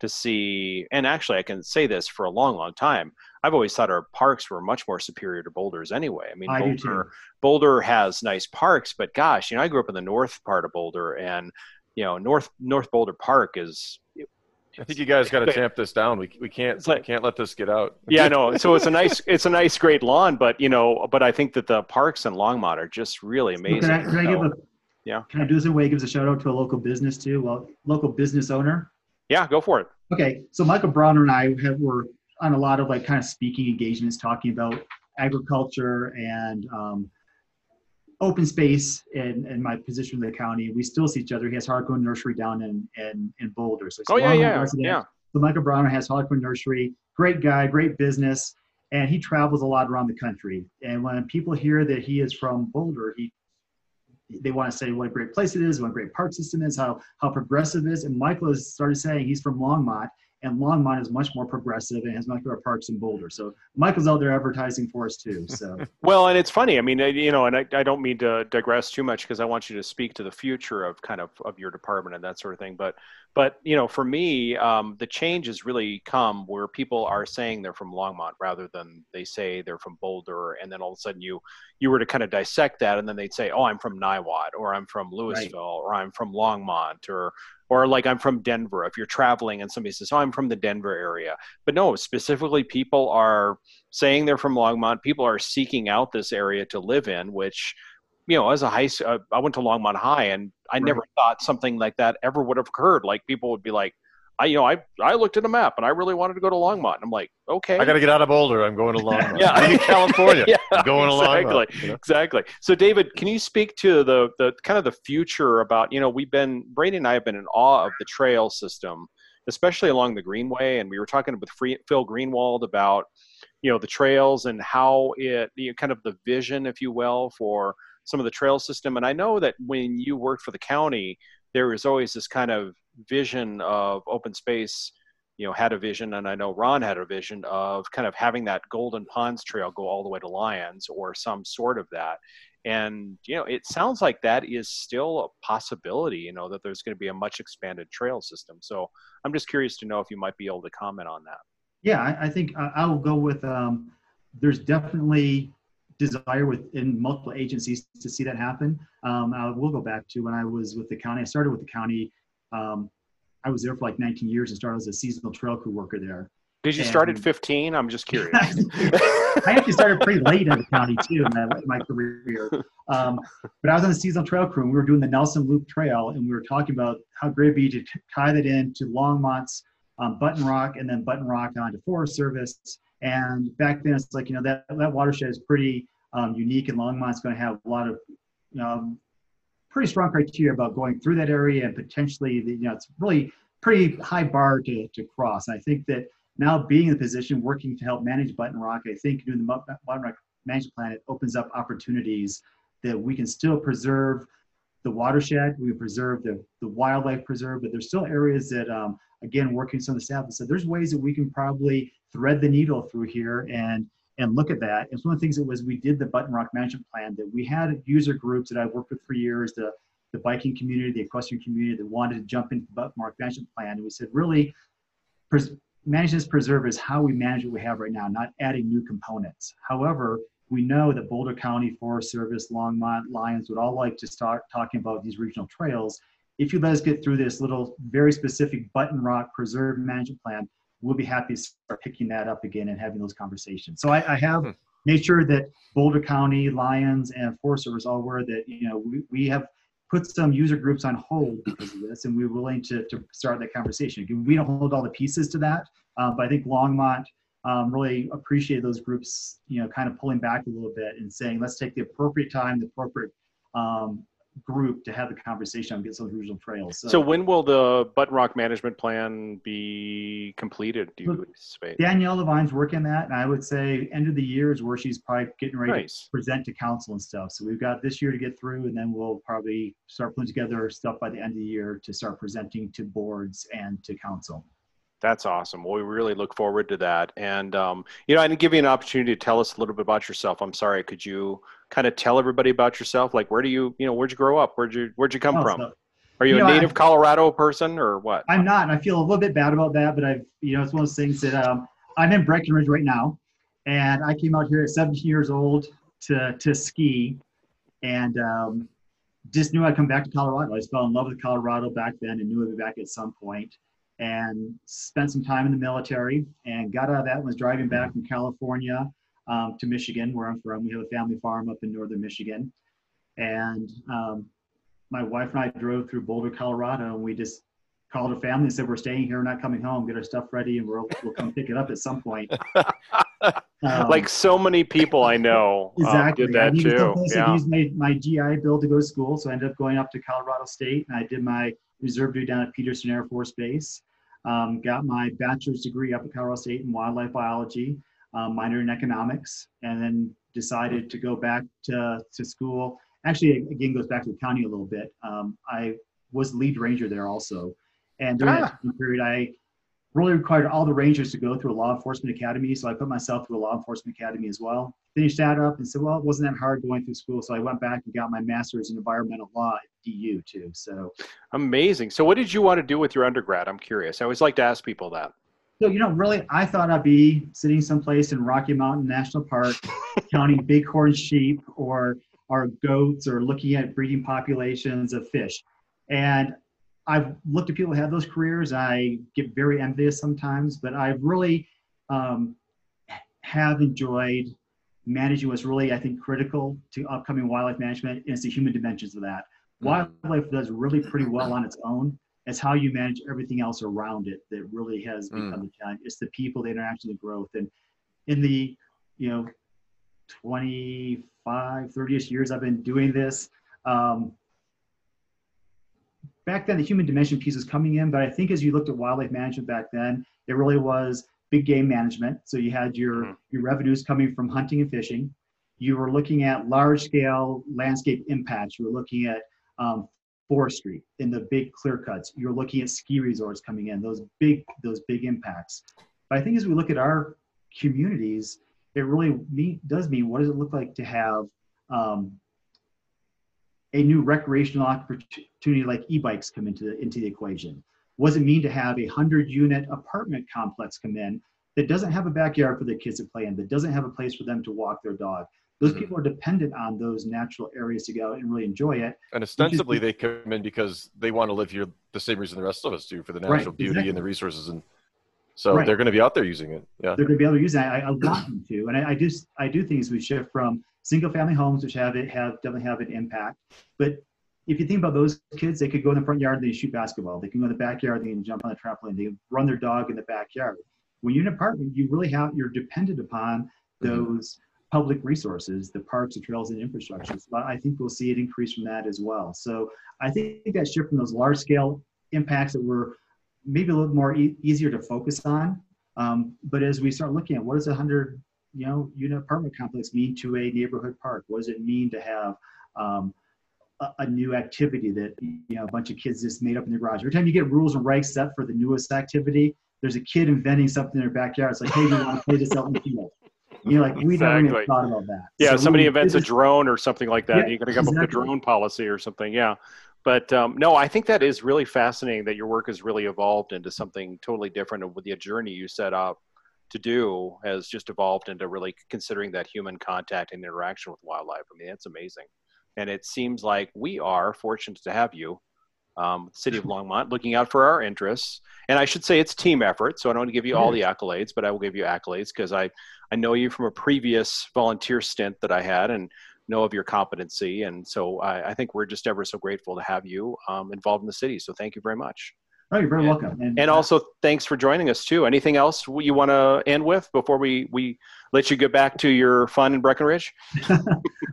to see. And actually, I can say this for a long, long time. I've always thought our parks were much more superior to Boulder's anyway. I mean, I do Boulder, too. Boulder has nice parks, but gosh, you know, I grew up in the north part of Boulder, and you know, North North Boulder Park is I think you guys got to tamp this down. We, we can't It's like- can't let this get out. yeah, no. So it's a nice, it's a nice, great lawn, but you know, but I think that the parks in Longmont are just really So amazing. Can I, can I give a Yeah. Can I do this in a way that gives a shout out to a local business too? Well, local business owner. Yeah, go for it. Okay, so Michael Brawner and I have, were on a lot of like kind of speaking engagements, talking about agriculture and um, open space in, in my position in the county. We still see each other. He has Harcourt Nursery down in in, in Boulder. So oh yeah, yeah, yeah. So Michael Brawner has Harcourt Nursery. Great guy, great business, and he travels a lot around the country. And when people hear that he is from Boulder, he they want to say what a great place it is, what a great park system is, how how progressive it is. And Michael has started saying he's from Longmont, and Longmont is much more progressive and has much more parks in Boulder. So Michael's out there advertising for us too. So well, and it's funny. I mean, you know, and I, I don't mean to digress too much because I want you to speak to the future of kind of of your department and that sort of thing. But but you know, for me, um, the change has really come where people are saying they're from Longmont rather than they say they're from Boulder, and then all of a sudden you you were to kind of dissect that, and then they'd say, oh, I'm from Niwot, or I'm from Louisville, right. or I'm from Longmont, or or like I'm from Denver. If you're traveling and somebody says, "Oh, I'm from the Denver area," but no, specifically, people are saying they're from Longmont. People are seeking out this area to live in, which you know, as a high, uh, I went to Longmont High, and I right. never thought something like that ever would have occurred. Like people would be like, I, you know, I, I looked at a map and I really wanted to go to Longmont. And I'm like, okay. I got to get out of Boulder. I'm going to Longmont. yeah. I'm in California. yeah, I'm going exactly, to Longmont. You know? Exactly. So David, can you speak to the, the kind of the future about, you know, we've been, Brady and I have been in awe of the trail system, especially along the Greenway. And we were talking with Phil Greenwald about, you know, the trails and how it, you know, kind of the vision, if you will, for some of the trail system. And I know that when you worked for the county, there was always this kind of vision of open space you know had a vision and i know ron had a vision of kind of having that golden ponds trail go all the way to lyons or some sort of that. And you know it sounds like that is still a possibility you know that there's going to be a much expanded trail system. So i'm just curious to know if you might be able to comment on that. Yeah i, I think I, I, will go with um, there's definitely desire within multiple agencies to see that happen. Um, i will go back to when i was with the county i started with the county um, I was there for like 19 years and started as a seasonal trail crew worker there. Did you and, start at 15? I'm just curious. I actually started pretty late in the county too in my, my career. Um, but I was on the seasonal trail crew and we were doing the Nelson Loop Trail and we were talking about how great it'd be to tie that into Longmont's um, Button Rock and then Button Rock onto Forest Service. And back then it's like, you know, that, that watershed is pretty um, unique and Longmont's going to have a lot of you know, pretty strong criteria about going through that area and potentially, you know, it's really pretty high bar to, to cross. And I think that now being in the position, working to help manage Button Rock, I think doing the Button Rock management plan, it opens up opportunities that we can still preserve the watershed, we preserve the, the wildlife preserve, but there's still areas that, um, again, working some of the staff, so there's ways that we can probably thread the needle through here and and look at that. And one of the things that was we did the Button Rock Management Plan that we had user groups that I've worked with for years, the, the biking community, the equestrian community that wanted to jump into the Button Rock Management Plan. And we said, really, pres- manage this preserve is how we manage what we have right now, not adding new components. However, we know that Boulder County Forest Service, Longmont, Lyons would all like to start talking about these regional trails. If you let us get through this little very specific Button Rock Preserve Management Plan, we'll be happy to start picking that up again and having those conversations. So I, I have hmm. made sure that Boulder County, Lyons, and Forest Service all aware that you know we, we have put some user groups on hold because of this, and we're willing to, to start that conversation. Again, we don't hold all the pieces to that, uh, but I think Longmont um, really appreciate those groups, you know, kind of pulling back a little bit and saying, let's take the appropriate time, the appropriate um, group to have the conversation on get some regional trails. So, so, when will the Button Rock management plan be completed? Do you anticipate? Danielle Levine's working that, and I would say end of the year is where she's probably getting ready nice. to present to council and stuff. So we've got this year to get through, and then we'll probably start putting together stuff by the end of the year to start presenting to boards and to council. That's awesome. Well, we really look forward to that. And, um, you know, I didn't give you an opportunity to tell us a little bit about yourself. I'm sorry. Could you kind of tell everybody about yourself? Like, where do you, you know, where'd you grow up? Where'd you, where'd you come oh, from? So, Are you, you a know, native I, Colorado person or what? I'm not. And I feel a little bit bad about that, but I've, you know, it's one of those things that um, I'm in Breckenridge right now. And I came out here at 17 years old to, to ski and um, just knew I'd come back to Colorado. I just fell in love with Colorado back then and knew I'd be back at some point and spent some time in the military and got out of that and was driving back from California um, to Michigan, where I'm from. We have a family farm up in northern Michigan. And um, my wife and I drove through Boulder, Colorado, and we just called a family and said, We're staying here, we're not coming home, get our stuff ready, and we'll, we'll come pick it up at some point. Um, like so many people I know um, exactly. did that I too. I Yeah. used my, my GI Bill to go to school, so I ended up going up to Colorado State, and I did my reserve duty down at Peterson Air Force Base. Um, got my bachelor's degree up at Colorado State in wildlife biology, um, minor in economics, and then decided to go back to, to school. Actually, again, goes back to the county a little bit. Um, I was lead ranger there also, and during that time period, I really required all the rangers to go through a law enforcement academy. So I put myself through a law enforcement academy as well. Finished that up and said, well, it wasn't that hard going through school. So I went back and got my master's in environmental law at DU too. So, Amazing. So, what did you want to do with your undergrad? I'm curious. I always like to ask people that. So you know, really, I thought I'd be sitting someplace in Rocky Mountain National Park, counting bighorn sheep or or goats or looking at breeding populations of fish. And I've looked at people who have those careers. I get very envious sometimes, but I really um, have enjoyed managing what's really, I think, critical to upcoming wildlife management is the human dimensions of that. Wildlife does really pretty well on its own. It's how you manage everything else around it that really has Mm. become the challenge. It's the people, the interaction, the growth. And in the, you know, 25, 30ish years I've been doing this, um, back then the human dimension piece was coming in, but I think as you looked at wildlife management back then, it really was big game management. So you had your Mhm. your revenues coming from hunting and fishing. You were looking at large scale landscape impacts. You were looking at um, forestry in the big clear cuts. You're looking at ski resorts coming in. Those big those big impacts. But I think as we look at our communities, it really mean, does mean what does it look like to have um, a new recreational opportunity like e-bikes come into the, into the equation? What does it mean to have a hundred unit apartment complex come in that doesn't have a backyard for their kids to play in, that doesn't have a place for them to walk their dog? Those Mhm. people are dependent on those natural areas to go out and really enjoy it. And ostensibly, they come in because they want to live here the same reason the rest of us do for the Right, natural beauty exactly. and the resources. And so Right. they're going to be out there using it. Yeah. they're going to be able to use it. I, I want them to, and I, I do. I do think as we shift from single-family homes, which have it have definitely have an impact. But if you think about those kids, they could go in the front yard and they shoot basketball. They can go in the backyard, they can jump on the trampoline, they can run their dog in the backyard. When you're in an apartment, you really have you're dependent upon those public resources, the parks, the trails, and infrastructure. So I think we'll see it increase from that as well. So I think that shift from those large-scale impacts that were maybe a little more e- easier to focus on um, but as we start looking at what does a hundred, you know, unit apartment complex mean to a neighborhood park? What does it mean to have um, a, a new activity that you know a bunch of kids just made up in their garage? Every time you get rules and regs set for the newest activity, there's a kid inventing something in their backyard. It's like, hey, we want to play this out in the field. You know, like we never even thought about that. Yeah, So somebody we- invents a drone or something like that. Yeah, you got to come up with a drone policy or something. Yeah. But um, no, I think that is really fascinating that your work has really evolved into something totally different. And with the journey you set out to do has just evolved into really considering that human contact and interaction with wildlife. I mean, that's amazing. And it seems like we are fortunate to have you, um, City of Longmont, looking out for our interests. And I should say it's team effort. So I don't want to give you all the accolades, but I will give you accolades because I, I know you from a previous volunteer stint that I had and know of your competency. And so I, I think we're just ever so grateful to have you um, involved in the city. So thank you very much. Oh, you're very And- welcome. And also, thanks for joining us too. Anything else you want to end with before we, we let you get back to your fun in Breckenridge?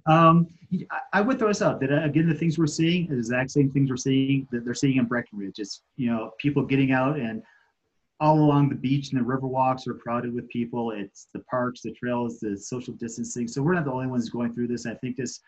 um, I- I would throw this out that uh, again, the things we're seeing, the exact same things we're seeing that they're seeing in Breckenridge. It's you know people getting out and all along the beach and the river walks are crowded with people. It's the parks, the trails, the social distancing. So we're not the only ones going through this. I think this,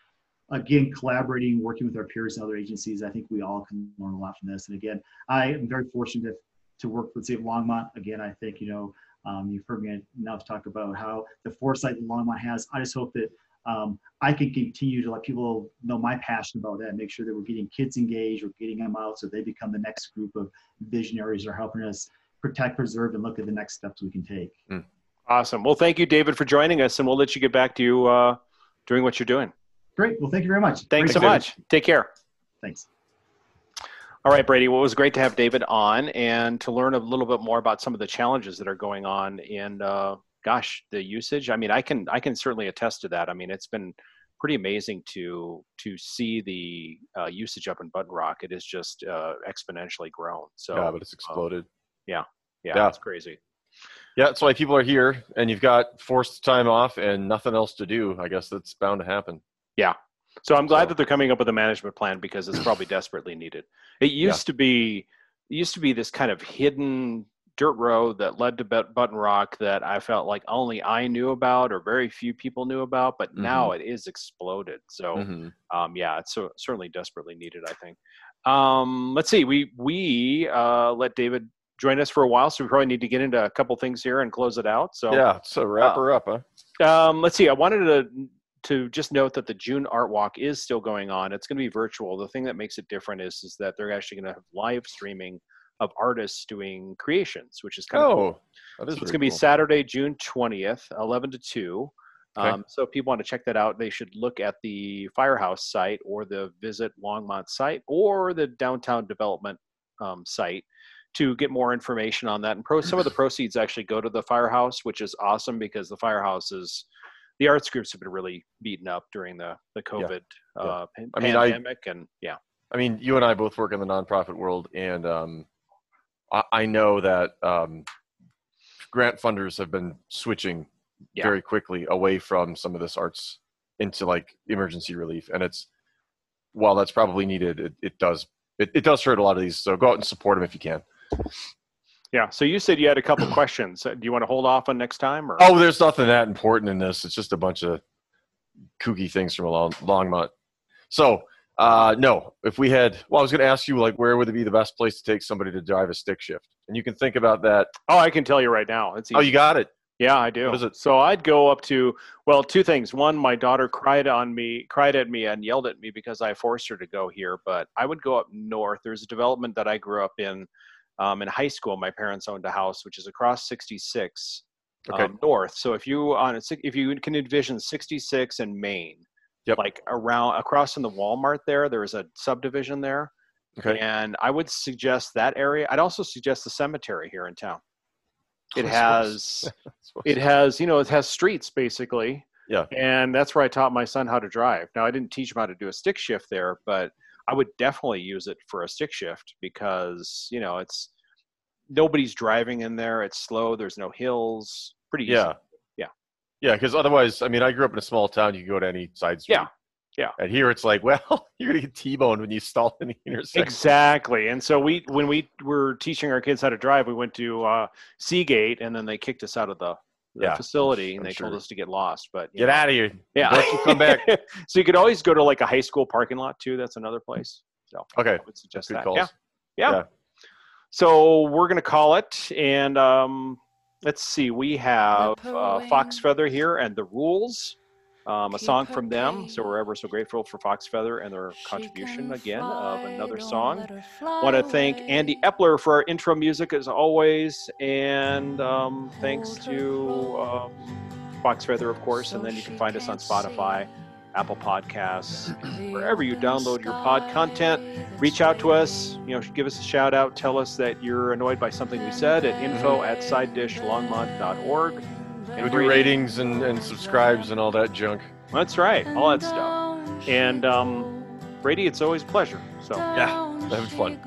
again, collaborating, working with our peers and other agencies, I think we all can learn a lot from this. And again, I am very fortunate to work with of Longmont. Again, I think you know um, you've heard me enough talk about how the foresight Longmont has. I just hope that um, I can continue to let people know my passion about that make sure that we're getting kids engaged, we're getting them out so they become the next group of visionaries or helping us protect, preserve, and look at the next steps we can take. Awesome. Well, thank you, David, for joining us, and we'll let you get back to uh, doing what you're doing. Great. Well, thank you very much. Thanks Great so talk. much. Take care. Thanks. All right, Brady. Well, it was great to have David on and to learn a little bit more about some of the challenges that are going on in, uh, gosh, the usage. I mean, I can I can certainly attest to that. I mean, it's been pretty amazing to to see the uh, usage up in Button Rock. It is just uh, exponentially grown. So yeah, but it's exploded. yeah, yeah. it's crazy. Yeah, that's why people are here, and you've got forced time off and nothing else to do. I guess that's bound to happen. So I'm glad So- that they're coming up with a management plan because it's probably desperately needed. It used to be it used to be this kind of hidden dirt road that led to Button Rock that I felt like only I knew about or very few people knew about, but now it is exploded. So Mhm. um, yeah, it's so, certainly desperately needed. I think. Um, let's see. We we uh, let David join us for a while, so we probably need to get into a couple things here and close it out. So Yeah, so wrap uh, her up, huh? um, let's see. I wanted to to just note that the June Art Walk is still going on. It's going to be virtual. The thing that makes it different is is that they're actually going to have live streaming of artists doing creations, which is kind of cool. Oh, that is So it's going to be cool. Saturday, June twentieth, eleven to two. Okay. Um, so if people want to check that out, they should look at the Firehouse site or the Visit Longmont site or the Downtown Development um, site to get more information on that. And pro- some of the proceeds actually go to the Firehouse, which is awesome because the Firehouse is the arts groups have been really beaten up during the the COVID Yeah. uh, pan- I mean, I- and yeah, I mean, you and I both work in the nonprofit world, and um, I, I know that um, grant funders have been switching Yeah. very quickly away from some of this arts into like emergency relief, and it's while that's probably needed, it, it does it, it does hurt a lot of these. So go out and support them if you can. Yeah. So you said you had a couple questions. Uh, Do you want to hold off on next time? Or Oh, there's nothing that important in this. It's just a bunch of kooky things from a long, Longmont. So, uh, no, if we had, well, I was going to ask you, like, where would it be the best place to take somebody to drive a stick shift? And you can think about that. oh, I can tell you right now. It's Oh, you got it. Yeah, I do. What is it? So I'd go up to well, two things. One, my daughter cried on me, cried at me, and yelled at me because I forced her to go here. But I would go up north. There's a development that I grew up in. Um, in high school, my parents owned a house which is across 66 Okay. um, north. So if you on a, if you can envision 66 and Main, Yep. like around across from the Walmart there, there is a subdivision there. Okay. And I would suggest that area. I'd also suggest the cemetery here in town. It has it has you know it has streets basically Yeah. and that's where i taught my son how to drive now i didn't teach him how to do a stick shift there but i would definitely use it for a stick shift because you know it's nobody's driving in there it's slow there's no hills pretty easy Yeah. Yeah. Yeah, because otherwise, I mean, I grew up in a small town. You can go to any side street. Yeah. Yeah. And here it's like, well, you're going to get T-boned when you stall in the intersection. exactly and so we when we were teaching our kids how to drive we went to uh, seagate and then they kicked us out of the, the Yeah, facility and I'm they told us to get lost but Get know. out of here. yeah Don't you come back. so you could always go to like a high school parking lot too that's another place so Okay. I would suggest Good that. Yeah. yeah. Yeah. So we're gonna call it, and um, let's see. We have uh, Fox Feather here and the Rules, um, a song from them. So we're ever so grateful for Fox Feather and their contribution again of another song. Want to thank Andy. Epler for our intro music as always, and um, thanks to um, Fox Feather, of course. And then you can find us on Spotify, Apple Podcasts, wherever you download your pod content. Reach out to us. You know, give us a shout out. Tell us that you're annoyed by something we said at info at sidedishlongmont.org. Go do ratings and, and subscribes and all that junk. That's right, all that stuff. And um, Brady, it's always a pleasure. So Yeah, having fun.